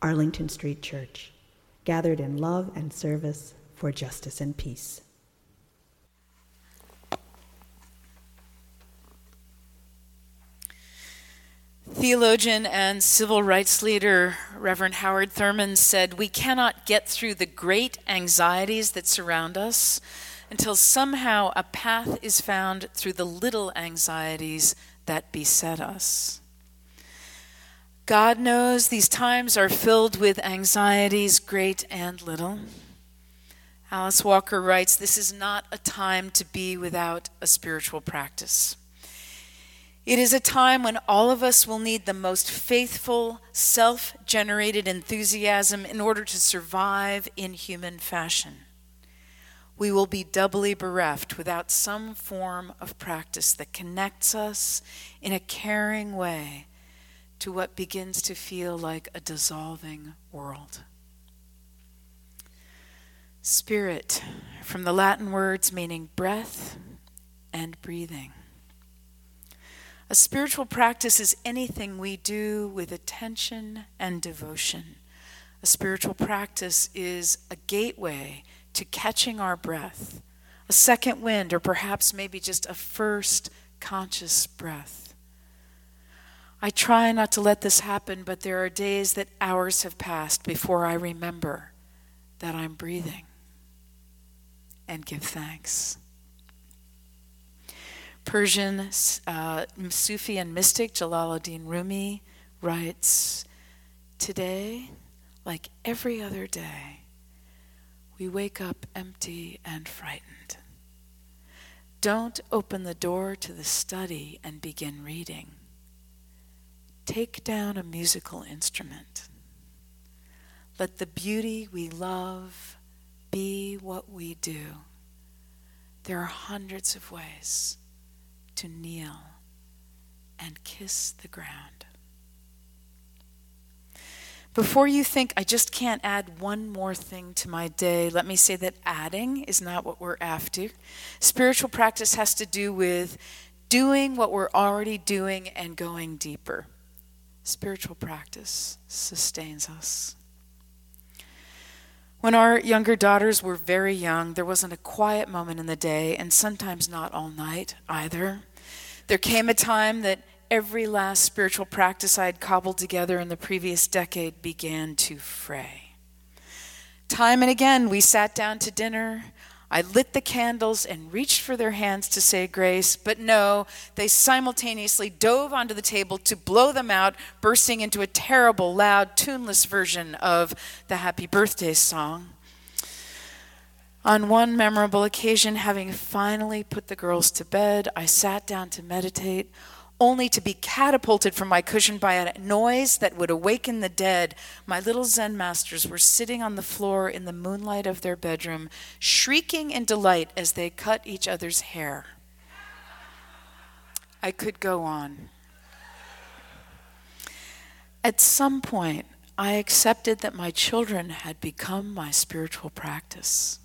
Arlington Street Church, gathered in love and service for justice and peace. Theologian and civil rights leader Reverend Howard Thurman said, We cannot get through the great anxieties that surround us until somehow a path is found through the little anxieties that beset us. God knows these times are filled with anxieties, great and little. Alice Walker writes This is not a time to be without a spiritual practice. It is a time when all of us will need the most faithful, self generated enthusiasm in order to survive in human fashion. We will be doubly bereft without some form of practice that connects us in a caring way to what begins to feel like a dissolving world. Spirit, from the Latin words meaning breath and breathing. A spiritual practice is anything we do with attention and devotion. A spiritual practice is a gateway to catching our breath, a second wind, or perhaps maybe just a first conscious breath. I try not to let this happen, but there are days that hours have passed before I remember that I'm breathing and give thanks. Persian uh, Sufi and mystic Jalaluddin Rumi writes Today, like every other day, we wake up empty and frightened. Don't open the door to the study and begin reading take down a musical instrument. Let the beauty we love be what we do. There are hundreds of ways to kneel and kiss the ground. Before you think, I just can't add one more thing to my day, let me say that adding is not what we're after. Spiritual practice has to do with doing what we're already doing and going deeper spiritual practice sustains us. When our younger daughters were very young, there wasn't a quiet moment in the day, and sometimes not all night either. There came a time that every last spiritual practice I had cobbled together in the previous decade began to fray. Time and again, we sat down to dinner. I lit the candles and reached for their hands to say grace, but no, they simultaneously dove onto the table to blow them out, bursting into a terrible, loud, tuneless version of the Happy Birthday song. On one memorable occasion, having finally put the girls to bed, I sat down to meditate only to be catapulted from my cushion by a noise that would awaken the dead. My little Zen masters were sitting on the floor in the moonlight of their bedroom, shrieking in delight as they cut each other's hair. I could go on. At some point, I accepted that my children had become my spiritual practice.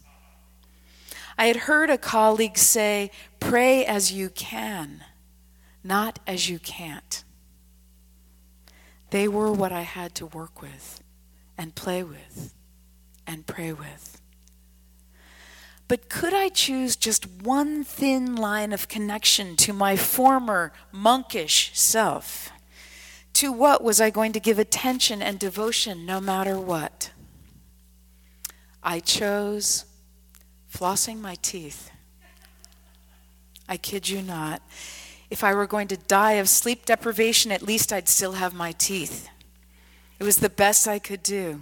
I had heard a colleague say, Pray as you can not as you can't. They were what I had to work with and play with and pray with. But could I choose just one thin line of connection to my former monkish self? To what was I going to give attention and devotion no matter what? I chose flossing my teeth. I kid you not. If I were going to die of sleep deprivation, at least I'd still have my teeth. It was the best I could do.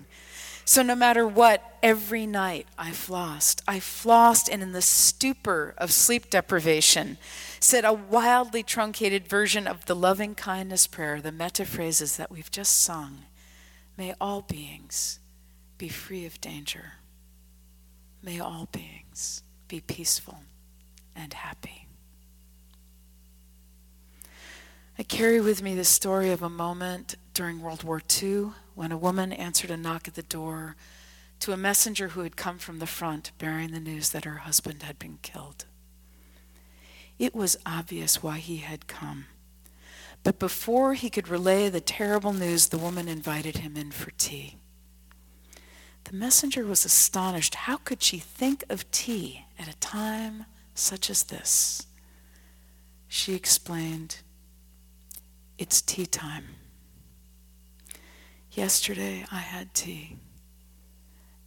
So, no matter what, every night I flossed. I flossed and, in the stupor of sleep deprivation, said a wildly truncated version of the loving kindness prayer, the metta phrases that we've just sung. May all beings be free of danger. May all beings be peaceful and happy. I carry with me the story of a moment during World War II when a woman answered a knock at the door to a messenger who had come from the front bearing the news that her husband had been killed. It was obvious why he had come. But before he could relay the terrible news, the woman invited him in for tea. The messenger was astonished. How could she think of tea at a time such as this? She explained, It's tea time. Yesterday I had tea,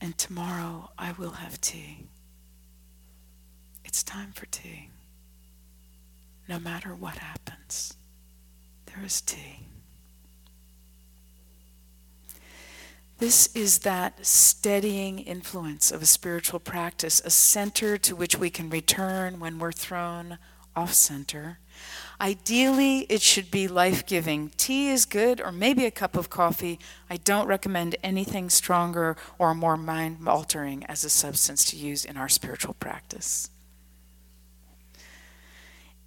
and tomorrow I will have tea. It's time for tea. No matter what happens, there is tea. This is that steadying influence of a spiritual practice, a center to which we can return when we're thrown off center. Ideally, it should be life giving. Tea is good, or maybe a cup of coffee. I don't recommend anything stronger or more mind altering as a substance to use in our spiritual practice.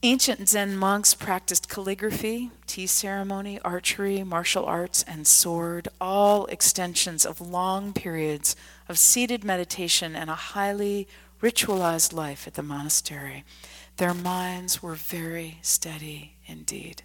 Ancient Zen monks practiced calligraphy, tea ceremony, archery, martial arts, and sword, all extensions of long periods of seated meditation and a highly ritualized life at the monastery. Their minds were very steady indeed.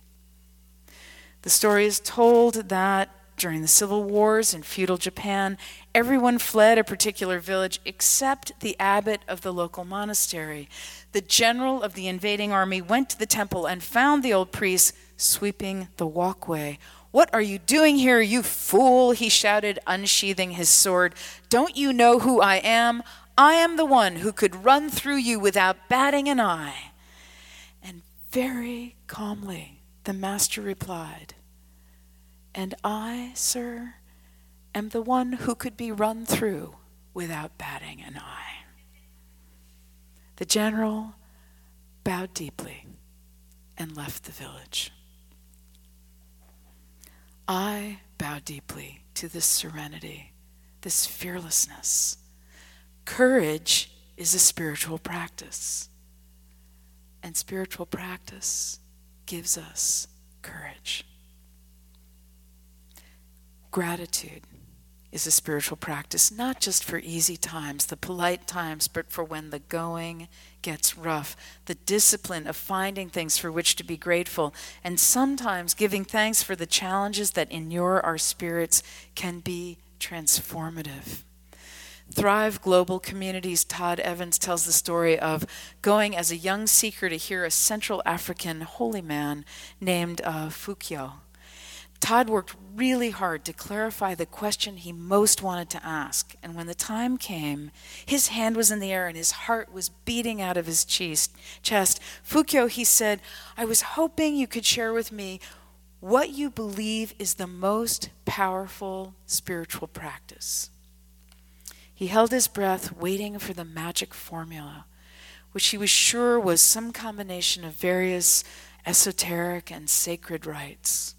The story is told that during the civil wars in feudal Japan, everyone fled a particular village except the abbot of the local monastery. The general of the invading army went to the temple and found the old priest sweeping the walkway. What are you doing here, you fool? he shouted, unsheathing his sword. Don't you know who I am? I am the one who could run through you without batting an eye. And very calmly the master replied, and I, sir, am the one who could be run through without batting an eye. The general bowed deeply and left the village. I bow deeply to this serenity, this fearlessness. Courage is a spiritual practice, and spiritual practice gives us courage. Gratitude is a spiritual practice, not just for easy times, the polite times, but for when the going gets rough. The discipline of finding things for which to be grateful, and sometimes giving thanks for the challenges that inure our spirits can be transformative. Thrive Global Communities, Todd Evans tells the story of going as a young seeker to hear a Central African holy man named uh. Todd worked really hard to clarify the question he most wanted to ask. And when the time came, his hand was in the air and his heart was beating out of his chest. Fukyo, he said, I was hoping you could share with me what you believe is the most powerful spiritual practice. He held his breath, waiting for the magic formula, which he was sure was some combination of various esoteric and sacred rites.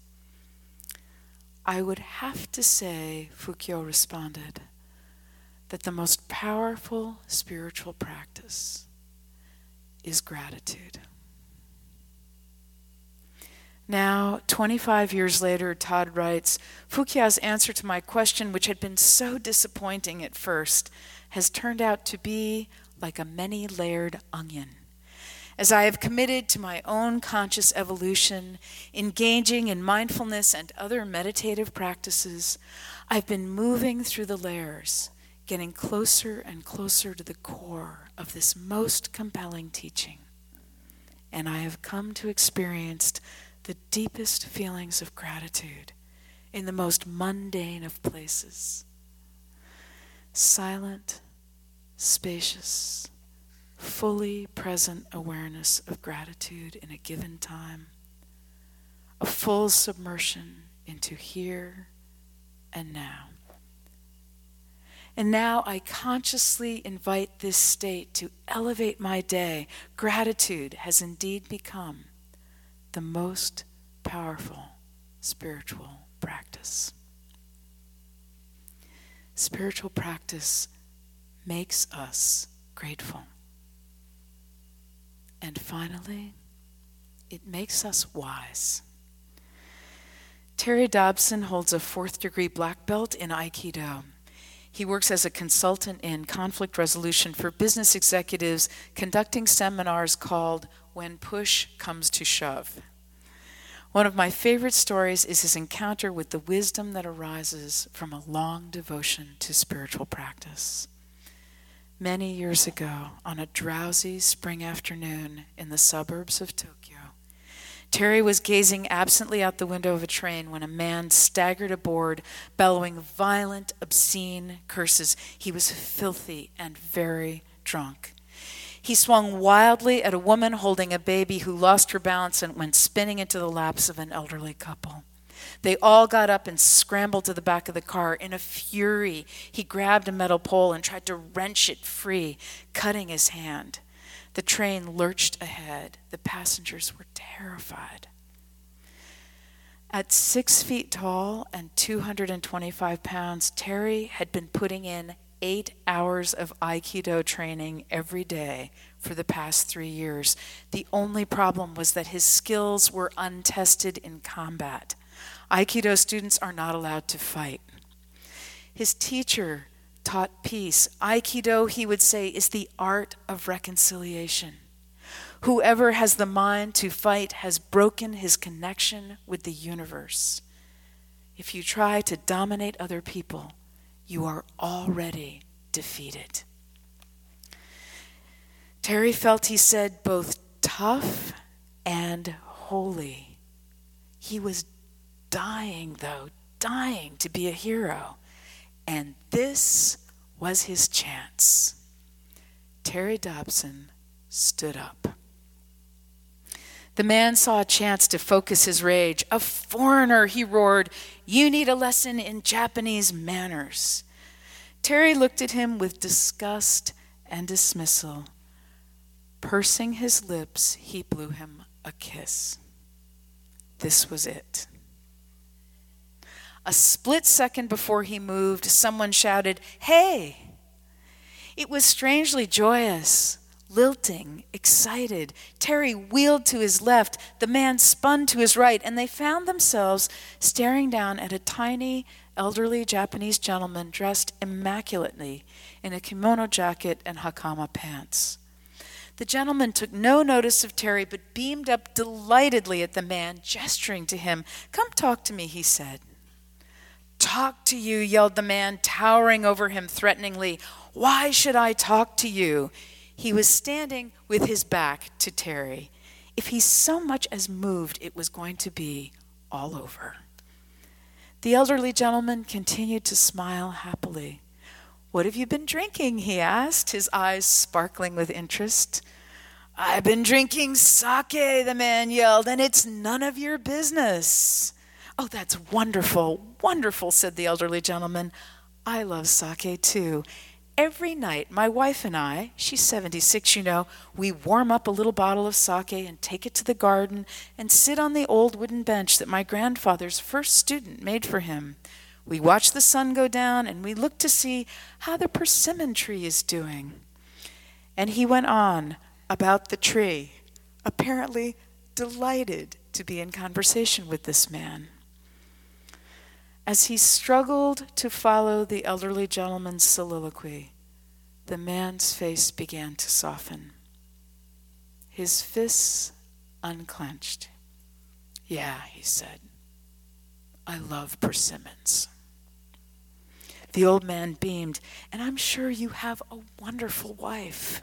I would have to say, Fukio responded, that the most powerful spiritual practice is gratitude. Now, 25 years later, Todd writes Fukyo's answer to my question, which had been so disappointing at first, has turned out to be like a many layered onion. As I have committed to my own conscious evolution, engaging in mindfulness and other meditative practices, I've been moving through the layers, getting closer and closer to the core of this most compelling teaching. And I have come to experience the deepest feelings of gratitude in the most mundane of places silent, spacious, fully present awareness of gratitude in a given time, a full submersion into here and now. And now I consciously invite this state to elevate my day. Gratitude has indeed become the most powerful spiritual practice. spiritual practice makes us grateful. And finally, it makes us wise. Terry Dobson holds a fourth degree black belt in Aikido. He works as a consultant in conflict resolution for business executives, conducting seminars called When Push Comes to Shove. One of my favorite stories is his encounter with the wisdom that arises from a long devotion to spiritual practice. Many years ago, on a drowsy spring afternoon in the suburbs of Tokyo, Terry was gazing absently out the window of a train when a man staggered aboard, bellowing violent, obscene curses. He was filthy and very drunk. He swung wildly at a woman holding a baby who lost her balance and went spinning into the laps of an elderly couple. They all got up and scrambled to the back of the car. In a fury, he grabbed a metal pole and tried to wrench it free, cutting his hand. The train lurched ahead. The passengers were terrified. At six feet tall and 225 pounds, Terry had been putting in eight hours of Aikido training every day for the past three years. The only problem was that his skills were untested in combat. Aikido students are not allowed to fight. His teacher taught peace. Aikido, he would say, is the art of reconciliation. Whoever has the mind to fight has broken his connection with the universe. If you try to dominate other people, you are already defeated. Terry felt, he said, both tough and holy. He was dying, though, dying to be a hero. And this was his chance. Terry Dobson stood up. The man saw a chance to focus his rage. A foreigner, he roared, you need a lesson in Japanese manners. Terry looked at him with disgust and dismissal. Pursing his lips, he blew him a kiss. This was it. A split second before he moved, someone shouted, Hey! It was strangely joyous, lilting, excited. Terry wheeled to his left, the man spun to his right, and they found themselves staring down at a tiny, elderly Japanese gentleman dressed immaculately in a kimono jacket and hakama pants. The gentleman took no notice of Terry, but beamed up delightedly at the man, gesturing to him. Come talk to me, he said. Talk to you, yelled the man, towering over him threateningly. Why should I talk to you? He was standing with his back to Terry. If he so much as moved, it was going to be all over. The elderly gentleman continued to smile happily. What have you been drinking? he asked, his eyes sparkling with interest. I've been drinking sake, the man yelled, and it's none of your business. Oh, that's wonderful, wonderful, said the elderly gentleman. I love sake too. Every night, my wife and I, she's 76, you know, we warm up a little bottle of sake and take it to the garden and sit on the old wooden bench that my grandfather's first student made for him. We watch the sun go down and we look to see how the persimmon tree is doing. And he went on about the tree, apparently delighted to be in conversation with this man. As he struggled to follow the elderly gentleman's soliloquy, the man's face began to soften. His fists unclenched. Yeah, he said, I love persimmons. The old man beamed, and I'm sure you have a wonderful wife.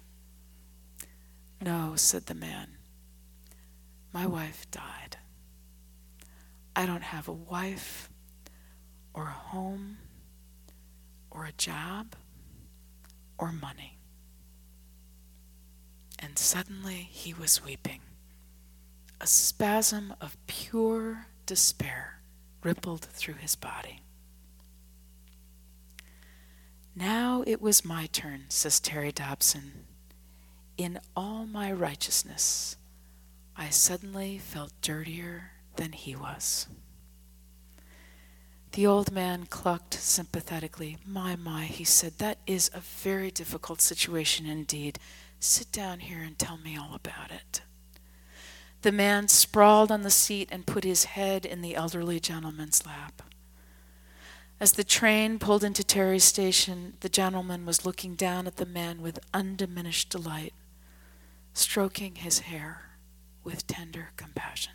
No, said the man. My wife died. I don't have a wife or a home or a job or money. And suddenly he was weeping. A spasm of pure despair rippled through his body. Now it was my turn, says Terry Dobson. In all my righteousness, I suddenly felt dirtier than he was. The old man clucked sympathetically. My, my, he said, that is a very difficult situation indeed. Sit down here and tell me all about it. The man sprawled on the seat and put his head in the elderly gentleman's lap. As the train pulled into Terry Station, the gentleman was looking down at the man with undiminished delight, stroking his hair with tender compassion.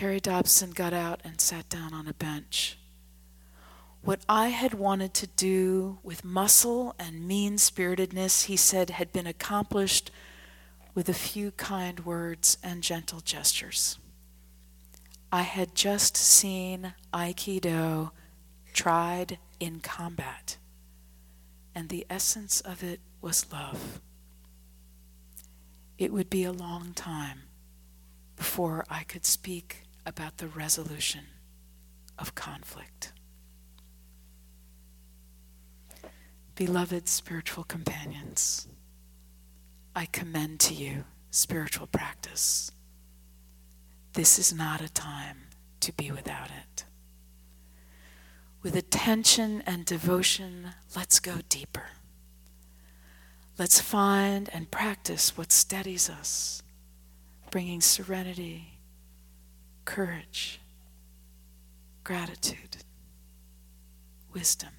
Terry Dobson got out and sat down on a bench. What I had wanted to do with muscle and mean spiritedness, he said, had been accomplished with a few kind words and gentle gestures. I had just seen Aikido tried in combat, and the essence of it was love. It would be a long time before I could speak about the resolution of conflict. Beloved spiritual companions, I commend to you spiritual practice. This is not a time to be without it. With attention and devotion, let's go deeper. Let's find and practice what steadies us bringing serenity, courage, gratitude, wisdom.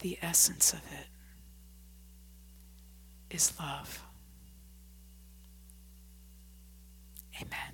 The essence of it is love. Amen.